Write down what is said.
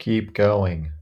Keep going!